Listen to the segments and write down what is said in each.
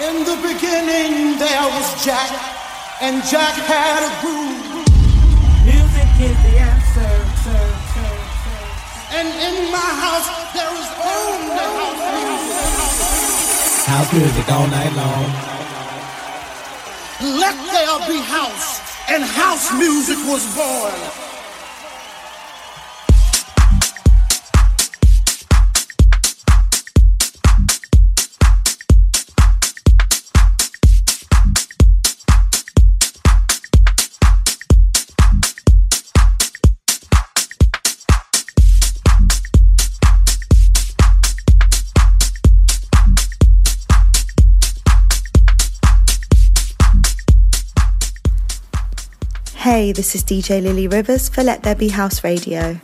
In the beginning there was Jack, and Jack had a groove. Music is the answer. And in my house there is only house music. House music all night long. Let there be house, and house music was born. Hey, this is DJ Lily Rivers for Let There Be House Radio.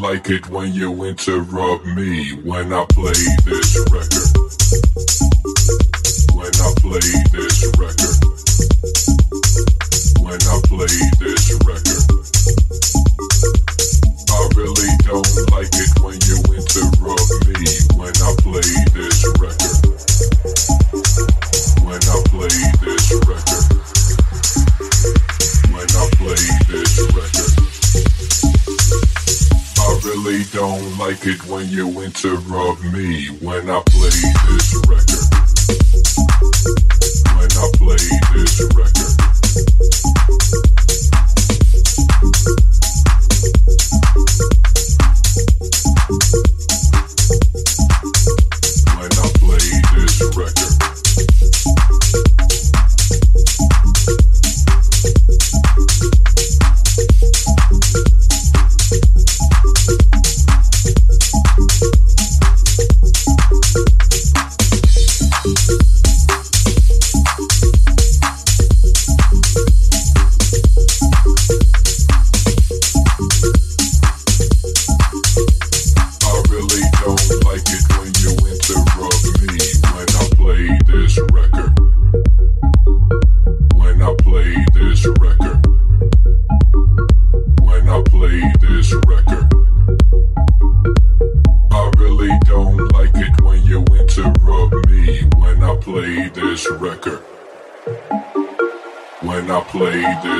Like it when you interrupt me when I play this record. When I play this record. When I play this record. I really don't like it when you interrupt me don't like it when you interrupt me when I play this record. When I play this record.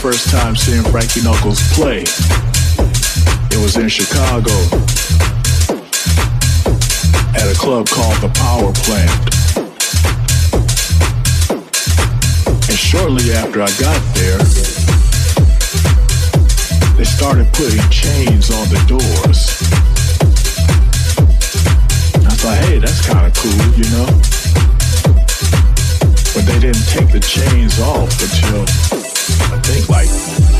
first time seeing Frankie Knuckles play. It was in Chicago at a club called the Power Plant. And shortly after I got there, they started putting chains on the doors. I thought, hey, that's kind of cool, you know? But they didn't take the chains off until I think like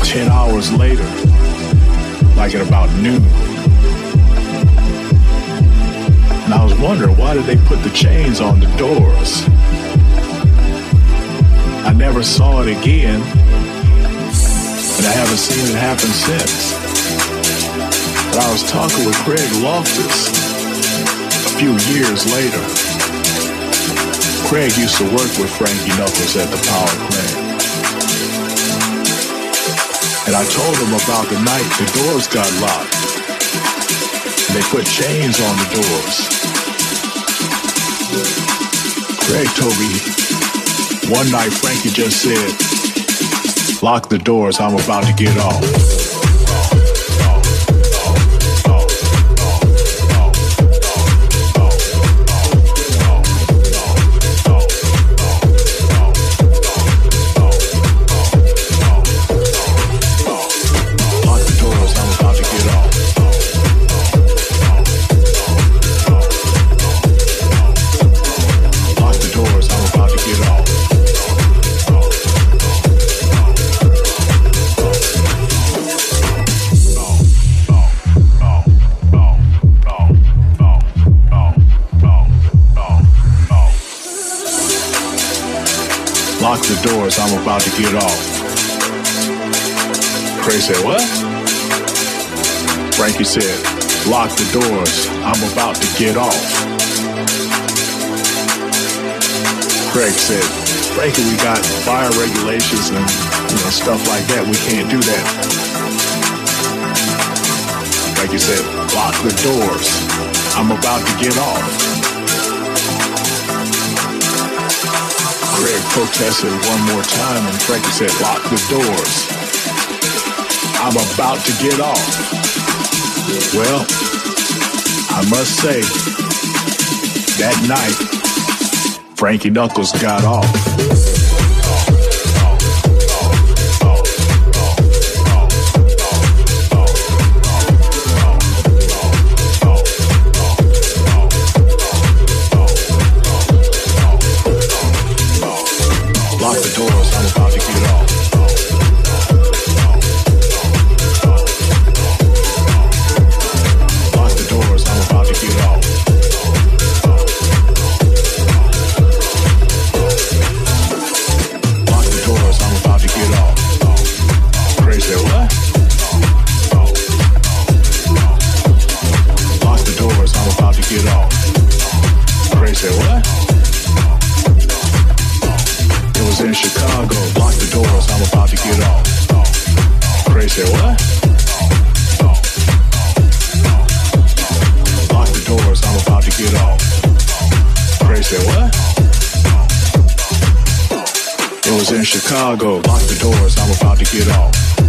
10 hours later, like at about noon. And I was wondering why did they put the chains on the doors? I never saw it again, and I haven't seen it happen since. But I was talking with Craig Loftus a few years later. Craig used to work with Frankie Knuckles at the Power Plant. And I told them about the night the doors got locked. And they put chains on the doors. Craig told me one night Frankie just said, lock the doors, I'm about to get off. about to get off. Craig said, What? Frankie said, Lock the doors. I'm about to get off. Craig said, Frankie, we got fire regulations and you know, stuff like that. We can't do that. Frankie said, Lock the doors. I'm about to get off. Protested one more time and Frankie said, lock the doors. I'm about to get off. Well, I must say, that night, Frankie Knuckles got off. what? It was in Chicago. Lock the doors, I'm about to get off.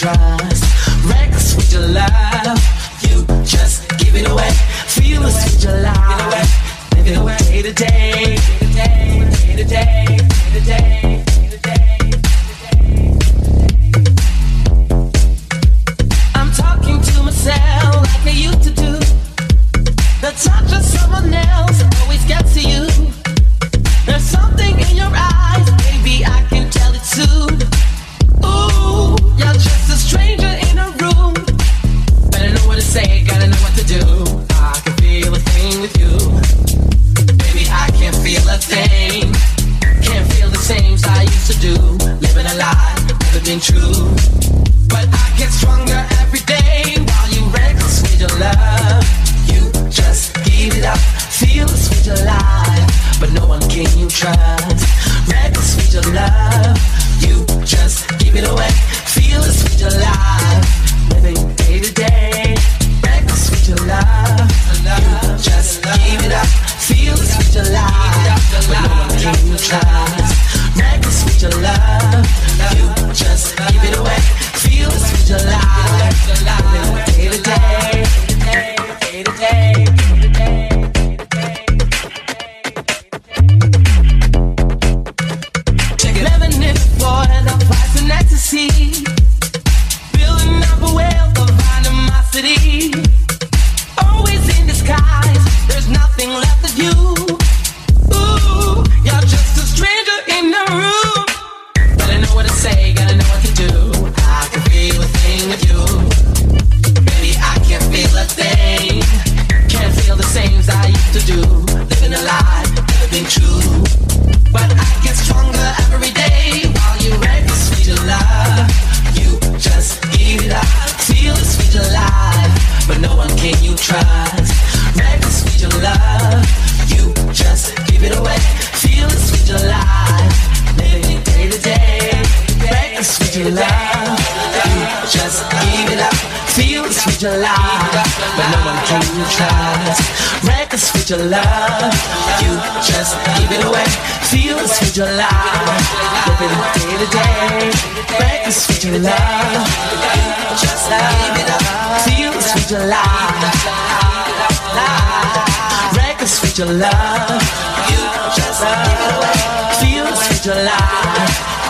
Trust. With your love. You just give it away. Feel the sweet your life day to day, day to day, day to day. I'm talking to myself like I used to do. The touch of someone else always gets to you. There's something in your eyes, baby, I can tell it. Just a stranger in a room. Know what to say, gotta know what to do. I can feel a thing with you Baby, I can't feel a thing. Can't feel the same as I used to do. Living a lie, never been true. But I get stronger every day while you reckless with your love. You just give it up, feel the sweet. But no one can you trust. Reckless with your love. You just give it away, feel the sweet alive. Living day to day. Reckless with your love. You just give it away. Feel the sweet your love. Living day to day. Break the sweet your love. You just give it up. Feel the sweet your love. Break the your love. You just give it away. Feel the sweet your love.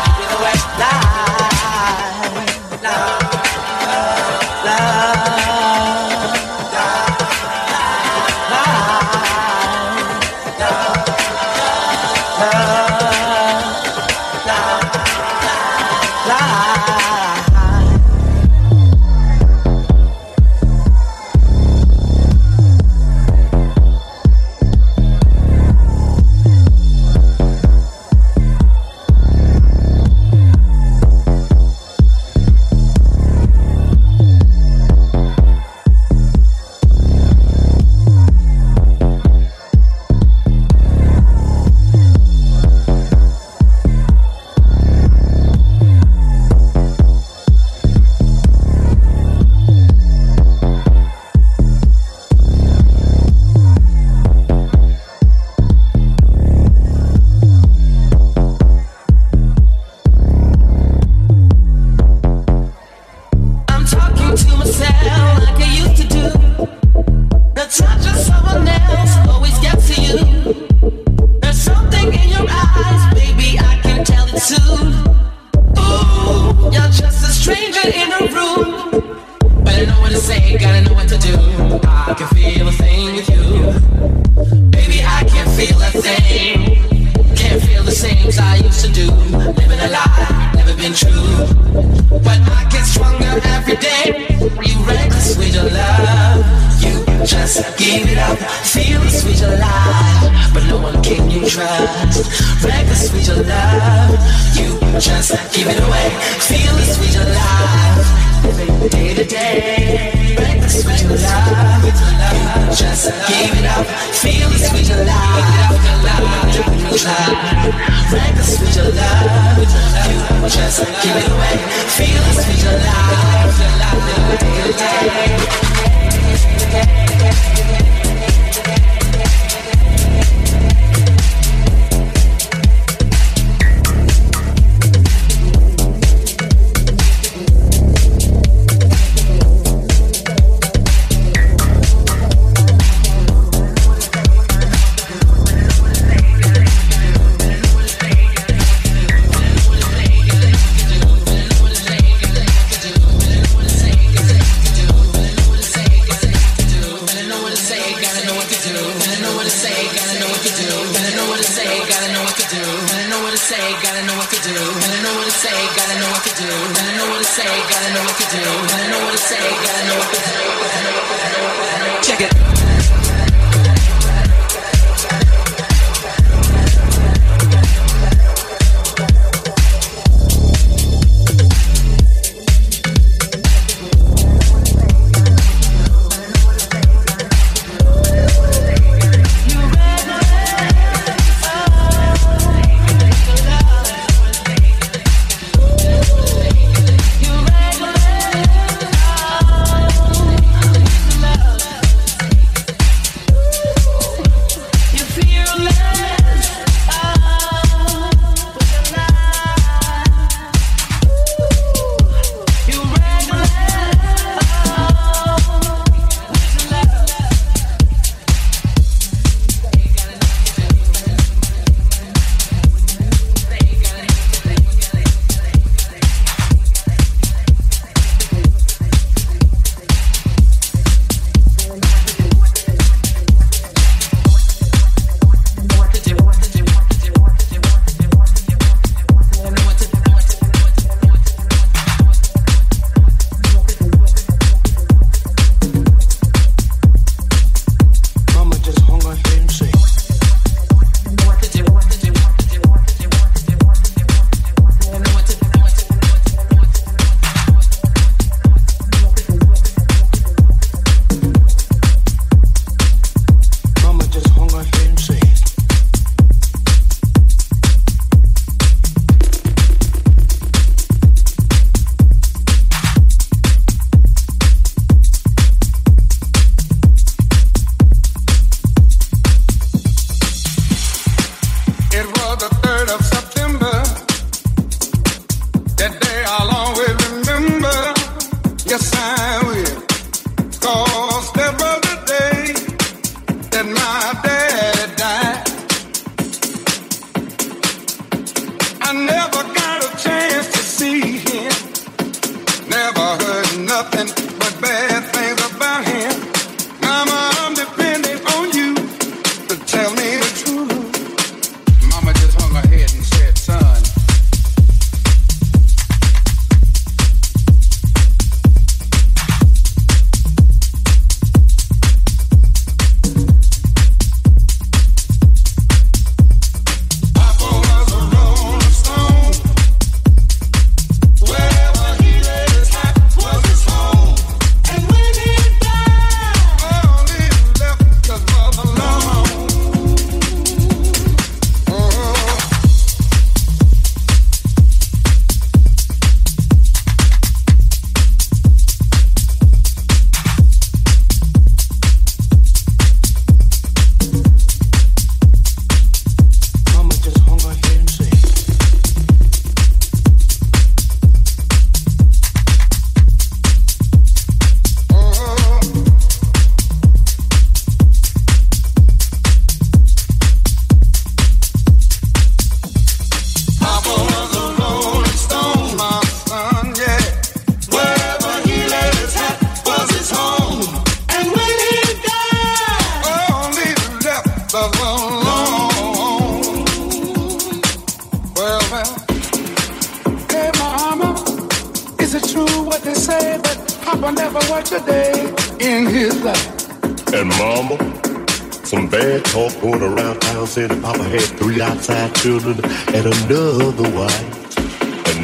yourself like I used to do. The touch of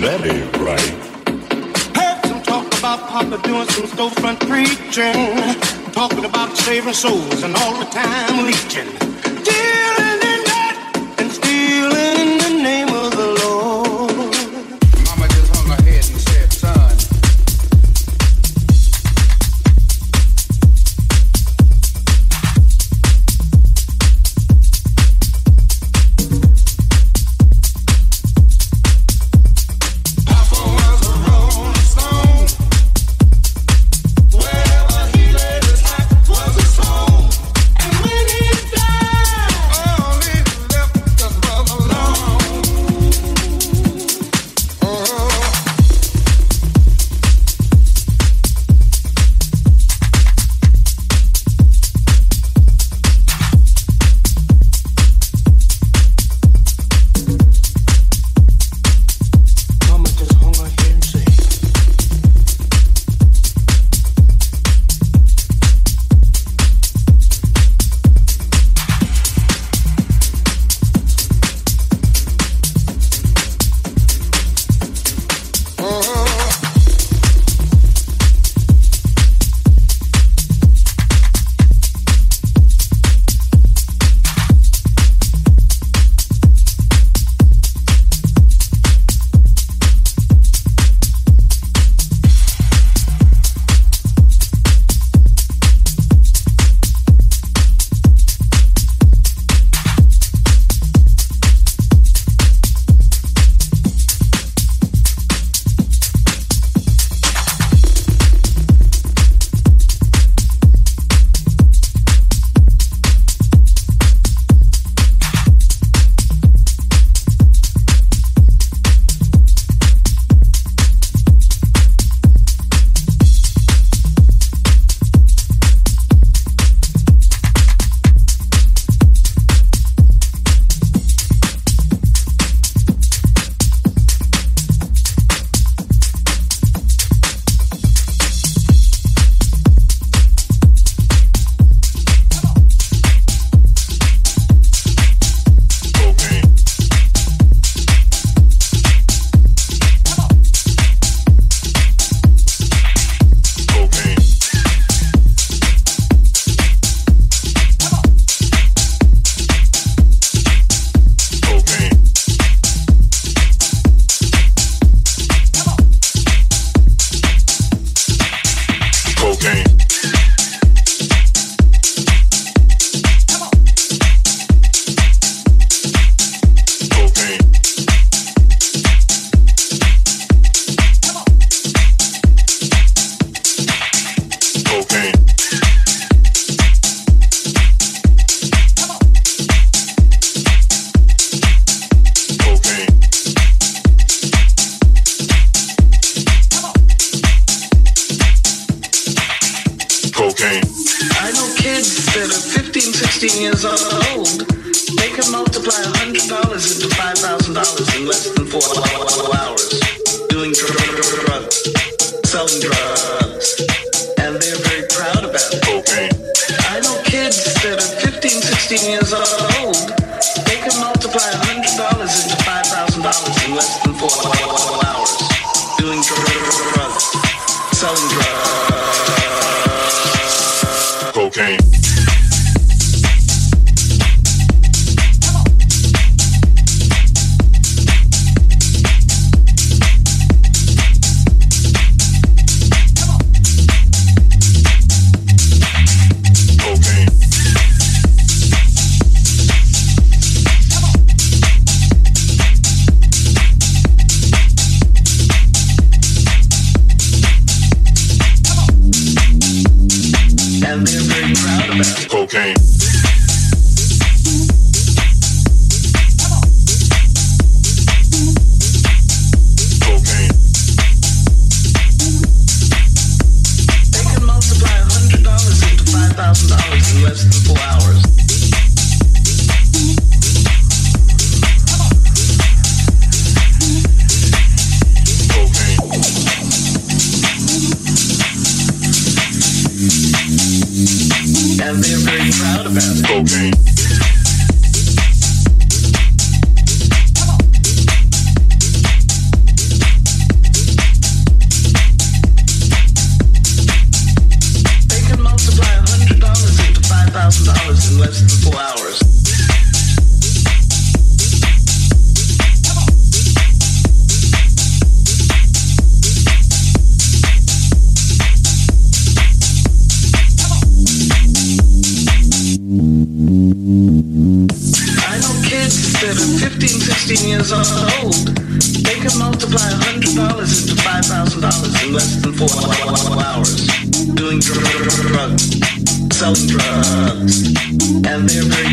that right. Heard some talk about Papa doing some storefront preaching, talking about saving souls and all the time leeching. Cocaine.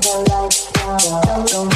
Don't, don't,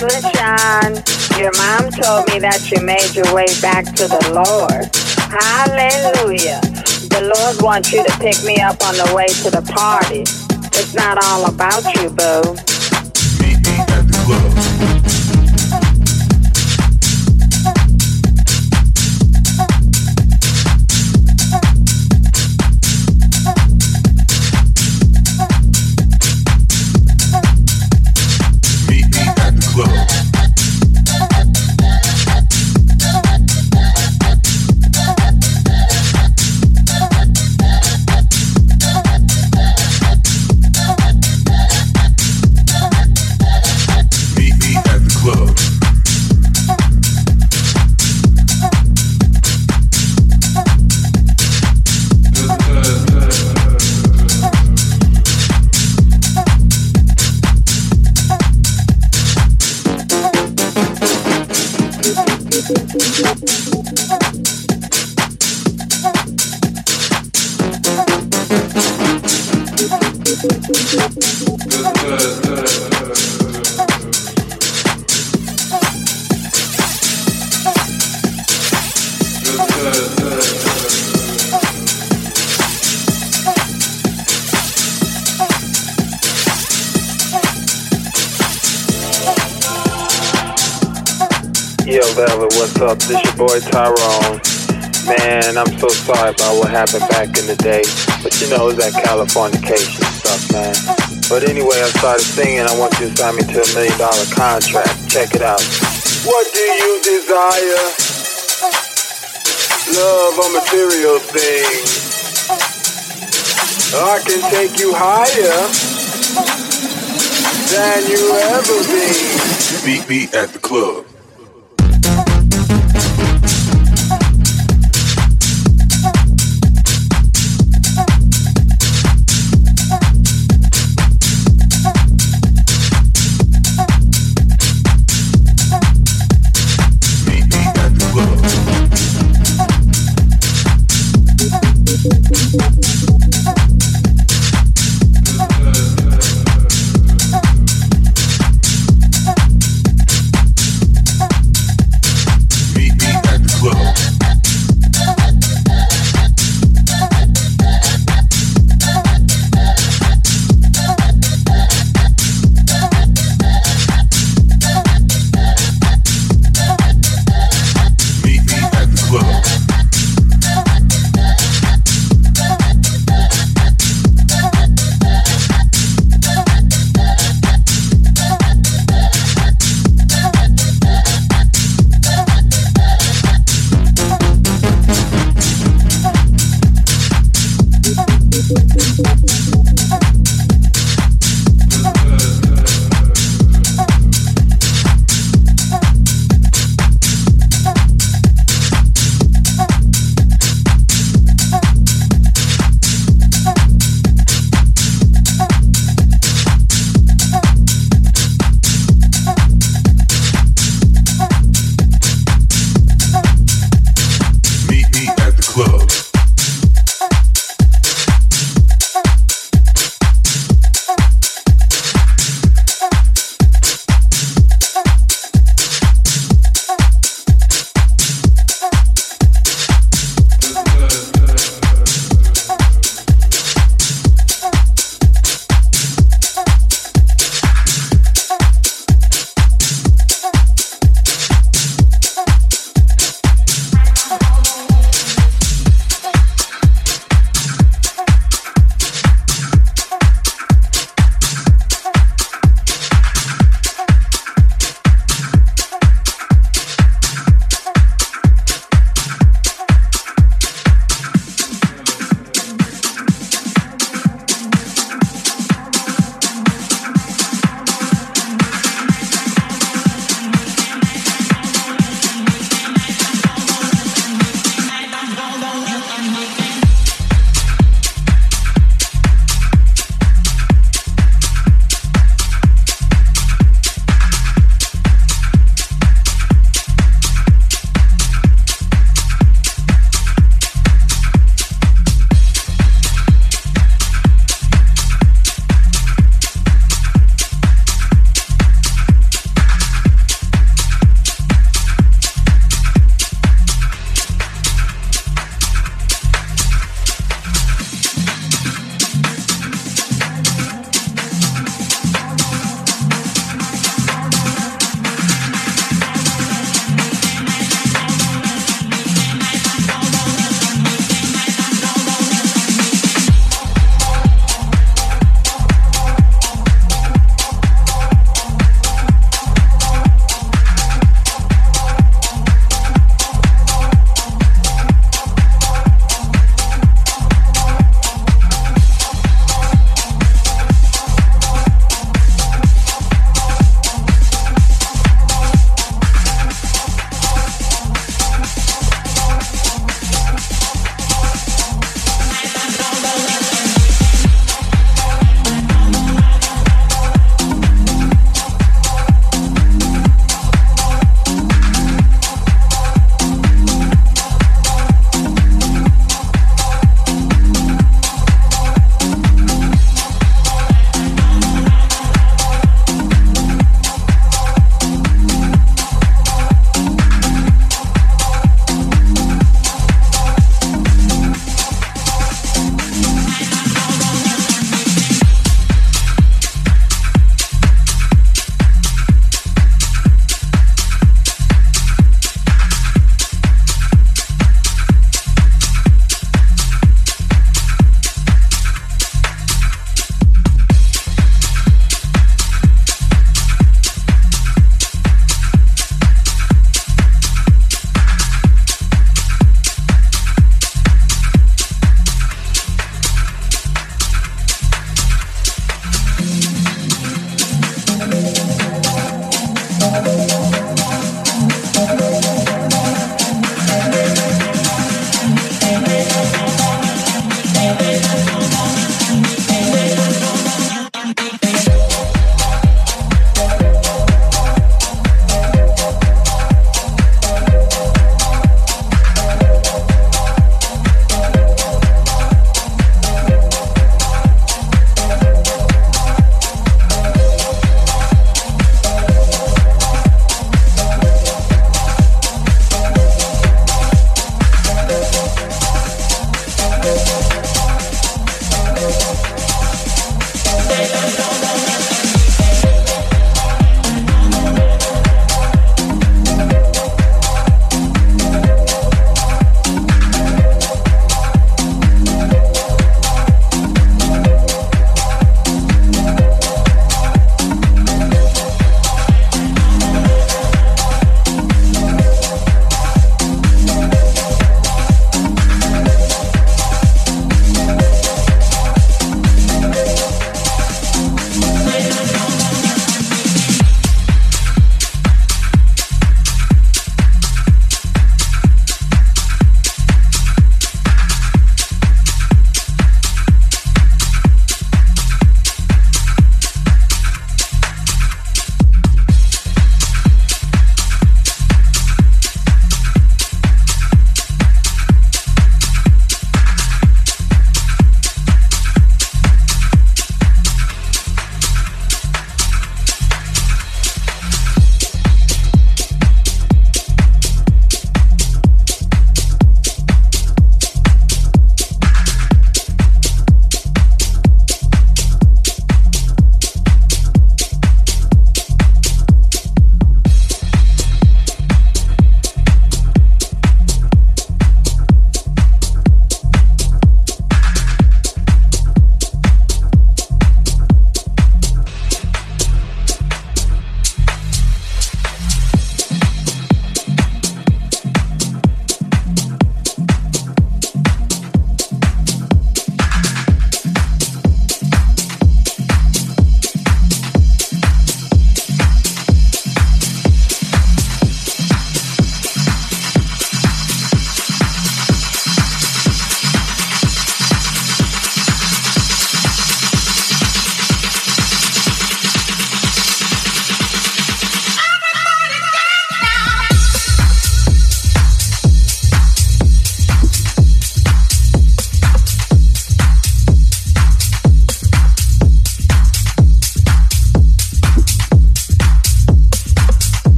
LaShawn. Your mom told me that you made your way back to the Lord. Hallelujah. The Lord wants you to pick me up on the way to the party. It's not all about you, boo. Happened back in the day. But you know, it's that Californication stuff, man. But anyway, I started singing. I want you to sign me to a million dollar contract. Check it out. What do you desire? Love or material things? I can take you higher than you ever been. Meet me at the club.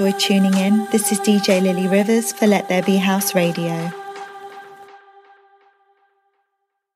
Enjoyed tuning in. This is DJ Lily Rivers for Let There Be House Radio.